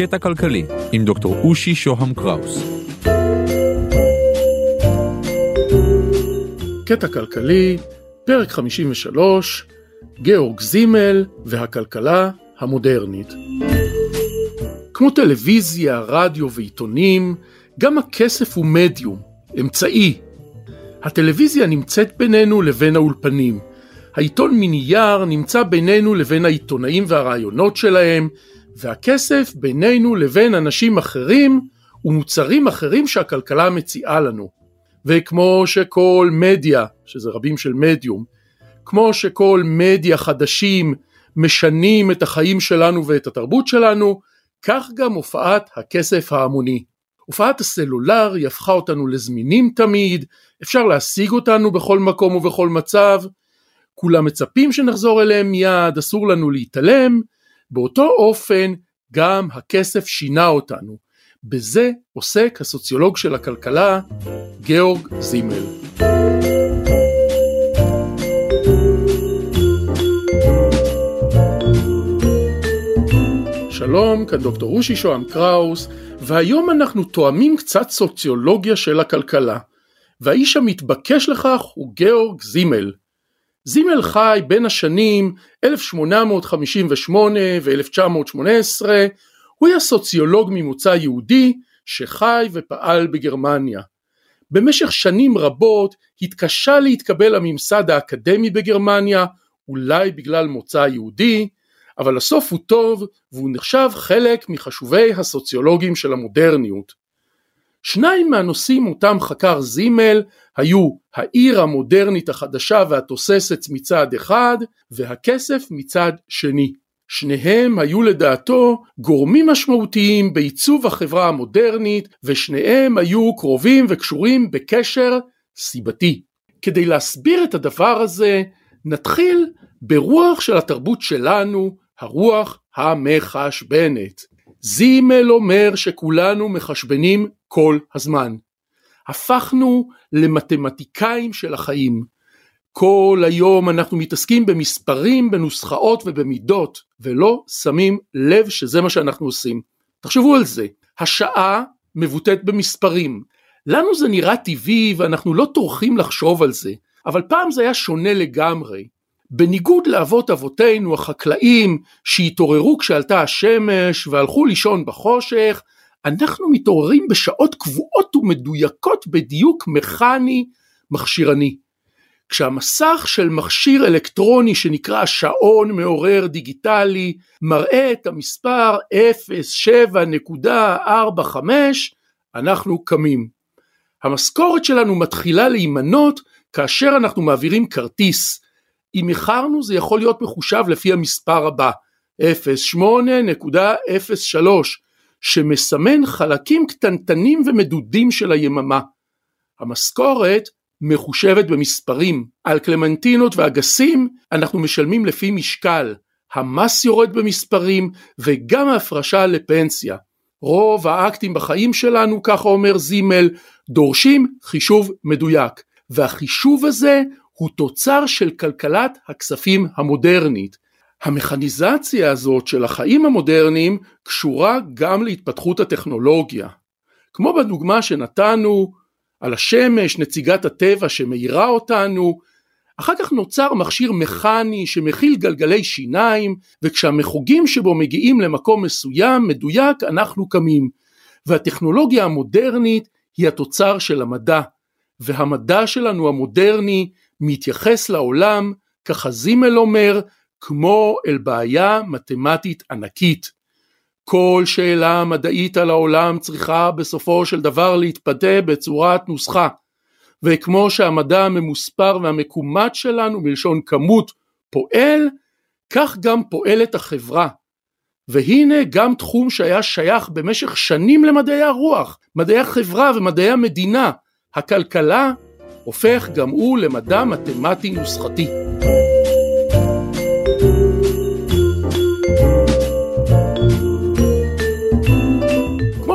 קטע כלכלי עם דוקטור אושי שוהם קראוס. קטע כלכלי, פרק 53, גאורג זימל והכלכלה המודרנית. כמו טלוויזיה, רדיו ועיתונים, גם הכסף הוא מדיום, אמצעי. הטלוויזיה נמצאת בינינו לבין האולפנים. העיתון מנייר נמצא בינינו לבין העיתונאים והרעיונות שלהם, והכסף בינינו לבין אנשים אחרים ומוצרים אחרים שהכלכלה מציעה לנו. וכמו שכל מדיה, שזה רבים של מדיום, כמו שכל מדיה חדשים משנים את החיים שלנו ואת התרבות שלנו, כך גם הופעת הכסף ההמוני. הופעת הסלולרי הפכה אותנו לזמינים תמיד, אפשר להשיג אותנו בכל מקום ובכל מצב, כולם מצפים שנחזור אליהם מיד, אסור לנו להתעלם, באותו אופן גם הכסף שינה אותנו. בזה עוסק הסוציולוג של הכלכלה, גאורג זימל. שלום, כאן דוקטור רושי שוהם קראוס, והיום אנחנו תואמים קצת סוציולוגיה של הכלכלה. והאיש המתבקש לכך הוא גאורג זימל. זימל חי בין השנים 1858 ו-1918, הוא היה סוציולוג ממוצא יהודי שחי ופעל בגרמניה. במשך שנים רבות התקשה להתקבל לממסד האקדמי בגרמניה, אולי בגלל מוצא יהודי, אבל הסוף הוא טוב והוא נחשב חלק מחשובי הסוציולוגים של המודרניות. שניים מהנושאים אותם חקר זימל היו העיר המודרנית החדשה והתוססת מצד אחד והכסף מצד שני. שניהם היו לדעתו גורמים משמעותיים בעיצוב החברה המודרנית ושניהם היו קרובים וקשורים בקשר סיבתי. כדי להסביר את הדבר הזה נתחיל ברוח של התרבות שלנו, הרוח המחשבנת. זימל אומר שכולנו מחשבנים כל הזמן. הפכנו למתמטיקאים של החיים. כל היום אנחנו מתעסקים במספרים, בנוסחאות ובמידות, ולא שמים לב שזה מה שאנחנו עושים. תחשבו על זה, השעה מבוטאת במספרים. לנו זה נראה טבעי ואנחנו לא טורחים לחשוב על זה, אבל פעם זה היה שונה לגמרי. בניגוד לאבות אבותינו החקלאים שהתעוררו כשעלתה השמש והלכו לישון בחושך, אנחנו מתעוררים בשעות קבועות ומדויקות בדיוק מכני מכשירני. כשהמסך של מכשיר אלקטרוני שנקרא שעון מעורר דיגיטלי מראה את המספר 07.45 אנחנו קמים. המשכורת שלנו מתחילה להימנות כאשר אנחנו מעבירים כרטיס. אם איחרנו זה יכול להיות מחושב לפי המספר הבא 08.03 שמסמן חלקים קטנטנים ומדודים של היממה. המשכורת מחושבת במספרים. על קלמנטינות ואגסים אנחנו משלמים לפי משקל. המס יורד במספרים וגם ההפרשה לפנסיה. רוב האקטים בחיים שלנו, ככה אומר זימל, דורשים חישוב מדויק. והחישוב הזה הוא תוצר של כלכלת הכספים המודרנית. המכניזציה הזאת של החיים המודרניים קשורה גם להתפתחות הטכנולוגיה. כמו בדוגמה שנתנו על השמש, נציגת הטבע שמאירה אותנו, אחר כך נוצר מכשיר מכני שמכיל גלגלי שיניים, וכשהמחוגים שבו מגיעים למקום מסוים מדויק אנחנו קמים. והטכנולוגיה המודרנית היא התוצר של המדע, והמדע שלנו המודרני מתייחס לעולם, ככה זימל אומר, כמו אל בעיה מתמטית ענקית. כל שאלה מדעית על העולם צריכה בסופו של דבר להתפתה בצורת נוסחה. וכמו שהמדע הממוספר והמקומט שלנו בלשון כמות פועל, כך גם פועלת החברה. והנה גם תחום שהיה שייך במשך שנים למדעי הרוח, מדעי החברה ומדעי המדינה, הכלכלה, הופך גם הוא למדע מתמטי נוסחתי.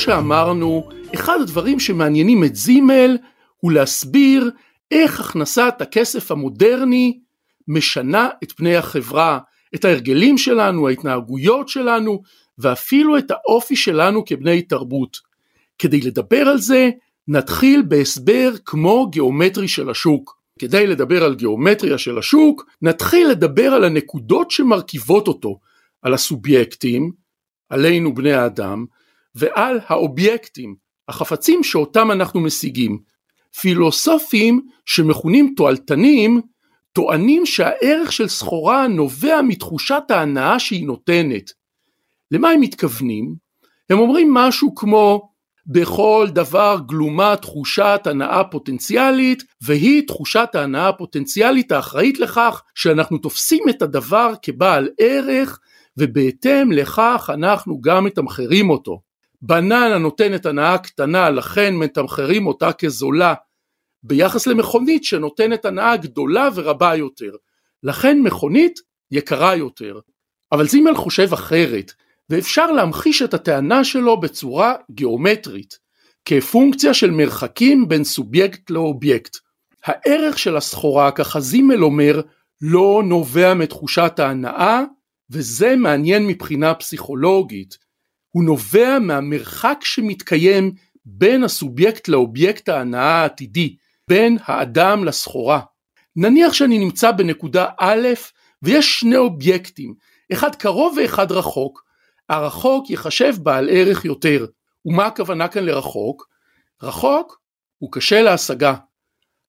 שאמרנו, אחד הדברים שמעניינים את זימל הוא להסביר איך הכנסת הכסף המודרני משנה את פני החברה, את ההרגלים שלנו, ההתנהגויות שלנו, ואפילו את האופי שלנו כבני תרבות. כדי לדבר על זה, נתחיל בהסבר כמו גיאומטרי של השוק. כדי לדבר על גיאומטריה של השוק, נתחיל לדבר על הנקודות שמרכיבות אותו, על הסובייקטים, עלינו בני האדם, ועל האובייקטים, החפצים שאותם אנחנו משיגים. פילוסופים שמכונים תועלתנים טוענים שהערך של סחורה נובע מתחושת ההנאה שהיא נותנת. למה הם מתכוונים? הם אומרים משהו כמו בכל דבר גלומה תחושת הנאה פוטנציאלית והיא תחושת ההנאה הפוטנציאלית האחראית לכך שאנחנו תופסים את הדבר כבעל ערך ובהתאם לכך אנחנו גם מתמחרים אותו. בננה נותנת הנאה קטנה לכן מתמחרים אותה כזולה ביחס למכונית שנותנת הנאה גדולה ורבה יותר. לכן מכונית יקרה יותר. אבל זימל חושב אחרת, ואפשר להמחיש את הטענה שלו בצורה גיאומטרית, כפונקציה של מרחקים בין סובייקט לאובייקט. הערך של הסחורה, ככה זימל אומר, לא נובע מתחושת ההנאה, וזה מעניין מבחינה פסיכולוגית. הוא נובע מהמרחק שמתקיים בין הסובייקט לאובייקט ההנאה העתידי, בין האדם לסחורה. נניח שאני נמצא בנקודה א' ויש שני אובייקטים, אחד קרוב ואחד רחוק, הרחוק יחשב בעל ערך יותר. ומה הכוונה כאן לרחוק? רחוק הוא קשה להשגה.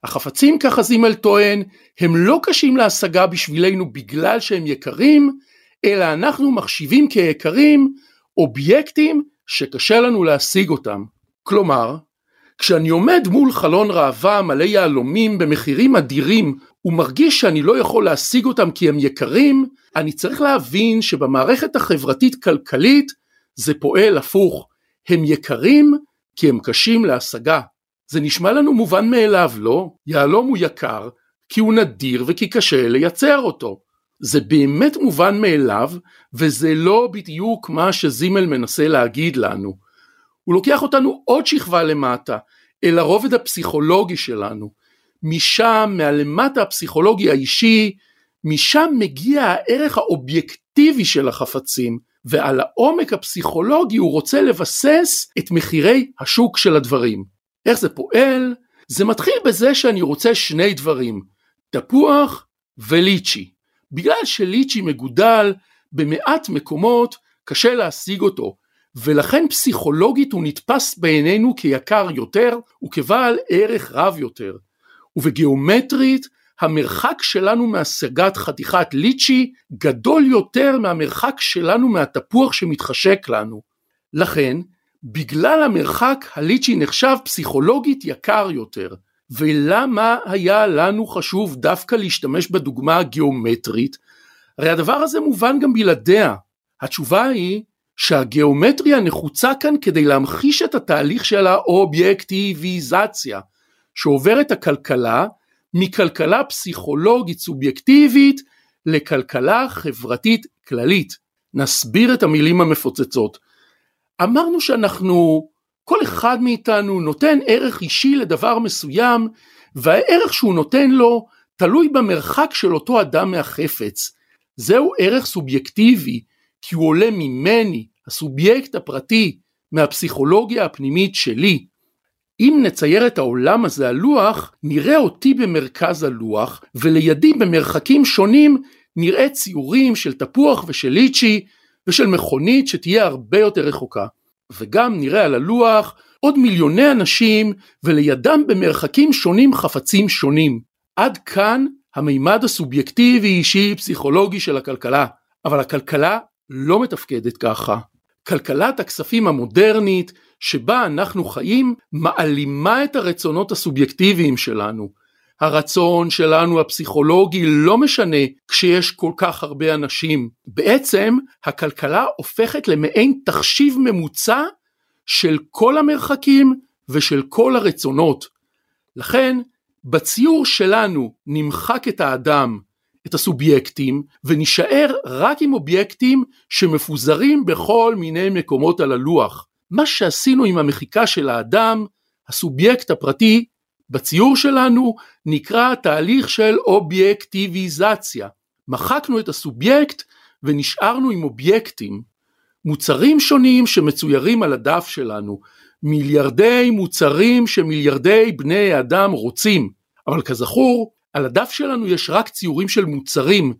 החפצים ככה זימל טוען הם לא קשים להשגה בשבילנו בגלל שהם יקרים, אלא אנחנו מחשיבים כיקרים אובייקטים שקשה לנו להשיג אותם. כלומר, כשאני עומד מול חלון ראווה מלא יהלומים במחירים אדירים ומרגיש שאני לא יכול להשיג אותם כי הם יקרים, אני צריך להבין שבמערכת החברתית כלכלית זה פועל הפוך, הם יקרים כי הם קשים להשגה. זה נשמע לנו מובן מאליו, לא? יהלום הוא יקר כי הוא נדיר וכי קשה לייצר אותו. זה באמת מובן מאליו וזה לא בדיוק מה שזימל מנסה להגיד לנו. הוא לוקח אותנו עוד שכבה למטה, אל הרובד הפסיכולוגי שלנו. משם, מהלמטה הפסיכולוגי האישי, משם מגיע הערך האובייקטיבי של החפצים, ועל העומק הפסיכולוגי הוא רוצה לבסס את מחירי השוק של הדברים. איך זה פועל? זה מתחיל בזה שאני רוצה שני דברים, תפוח וליצ'י. בגלל שליצ'י מגודל במעט מקומות קשה להשיג אותו, ולכן פסיכולוגית הוא נתפס בעינינו כיקר יותר וכבעל ערך רב יותר. ובגיאומטרית המרחק שלנו מהשגת חתיכת ליצ'י גדול יותר מהמרחק שלנו מהתפוח שמתחשק לנו. לכן, בגלל המרחק הליצ'י נחשב פסיכולוגית יקר יותר. ולמה היה לנו חשוב דווקא להשתמש בדוגמה הגיאומטרית? הרי הדבר הזה מובן גם בלעדיה. התשובה היא שהגיאומטריה נחוצה כאן כדי להמחיש את התהליך של האובייקטיביזציה שעוברת הכלכלה מכלכלה פסיכולוגית סובייקטיבית לכלכלה חברתית כללית. נסביר את המילים המפוצצות. אמרנו שאנחנו, כל אחד מאיתנו נותן ערך אישי לדבר מסוים והערך שהוא נותן לו תלוי במרחק של אותו אדם מהחפץ. זהו ערך סובייקטיבי כי הוא עולה ממני, הסובייקט הפרטי, מהפסיכולוגיה הפנימית שלי. אם נצייר את העולם הזה על לוח, נראה אותי במרכז הלוח, ולידי במרחקים שונים נראה ציורים של תפוח ושל ליצ'י ושל מכונית שתהיה הרבה יותר רחוקה. וגם נראה על הלוח עוד מיליוני אנשים ולידם במרחקים שונים חפצים שונים. עד כאן המימד הסובייקטיבי אישי פסיכולוגי של הכלכלה. אבל הכלכלה לא מתפקדת ככה. כלכלת הכספים המודרנית שבה אנחנו חיים מעלימה את הרצונות הסובייקטיביים שלנו. הרצון שלנו הפסיכולוגי לא משנה כשיש כל כך הרבה אנשים. בעצם הכלכלה הופכת למעין תחשיב ממוצע של כל המרחקים ושל כל הרצונות. לכן בציור שלנו נמחק את האדם את הסובייקטים ונישאר רק עם אובייקטים שמפוזרים בכל מיני מקומות על הלוח. מה שעשינו עם המחיקה של האדם, הסובייקט הפרטי, בציור שלנו נקרא תהליך של אובייקטיביזציה. מחקנו את הסובייקט ונשארנו עם אובייקטים, מוצרים שונים שמצוירים על הדף שלנו, מיליארדי מוצרים שמיליארדי בני אדם רוצים, אבל כזכור, על הדף שלנו יש רק ציורים של מוצרים,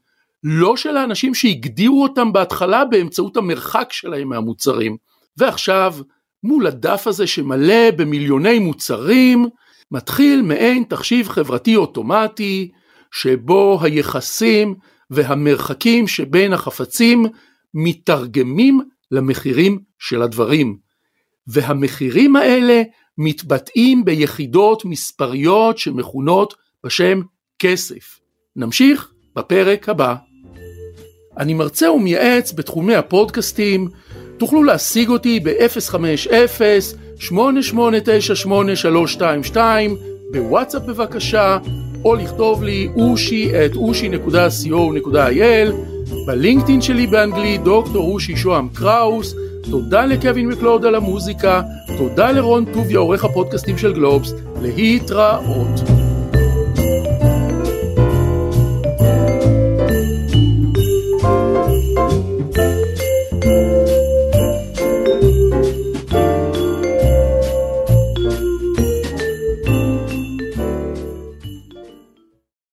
לא של האנשים שהגדירו אותם בהתחלה באמצעות המרחק שלהם מהמוצרים. ועכשיו, מול הדף הזה שמלא במיליוני מוצרים, מתחיל מעין תחשיב חברתי אוטומטי, שבו היחסים והמרחקים שבין החפצים מתרגמים למחירים של הדברים. והמחירים האלה מתבטאים ביחידות מספריות שמכונות בשם כסף. נמשיך בפרק הבא. אני מרצה ומייעץ בתחומי הפודקאסטים, תוכלו להשיג אותי ב-050-8898-322 בוואטסאפ בבקשה, או לכתוב לי אושי את אושי.co.il, בלינקדאין שלי באנגלית דוקטור אושי שוהם קראוס, תודה לקווין מקלוד על המוזיקה, תודה לרון טוביה עורך הפודקאסטים של גלובס, להתראות.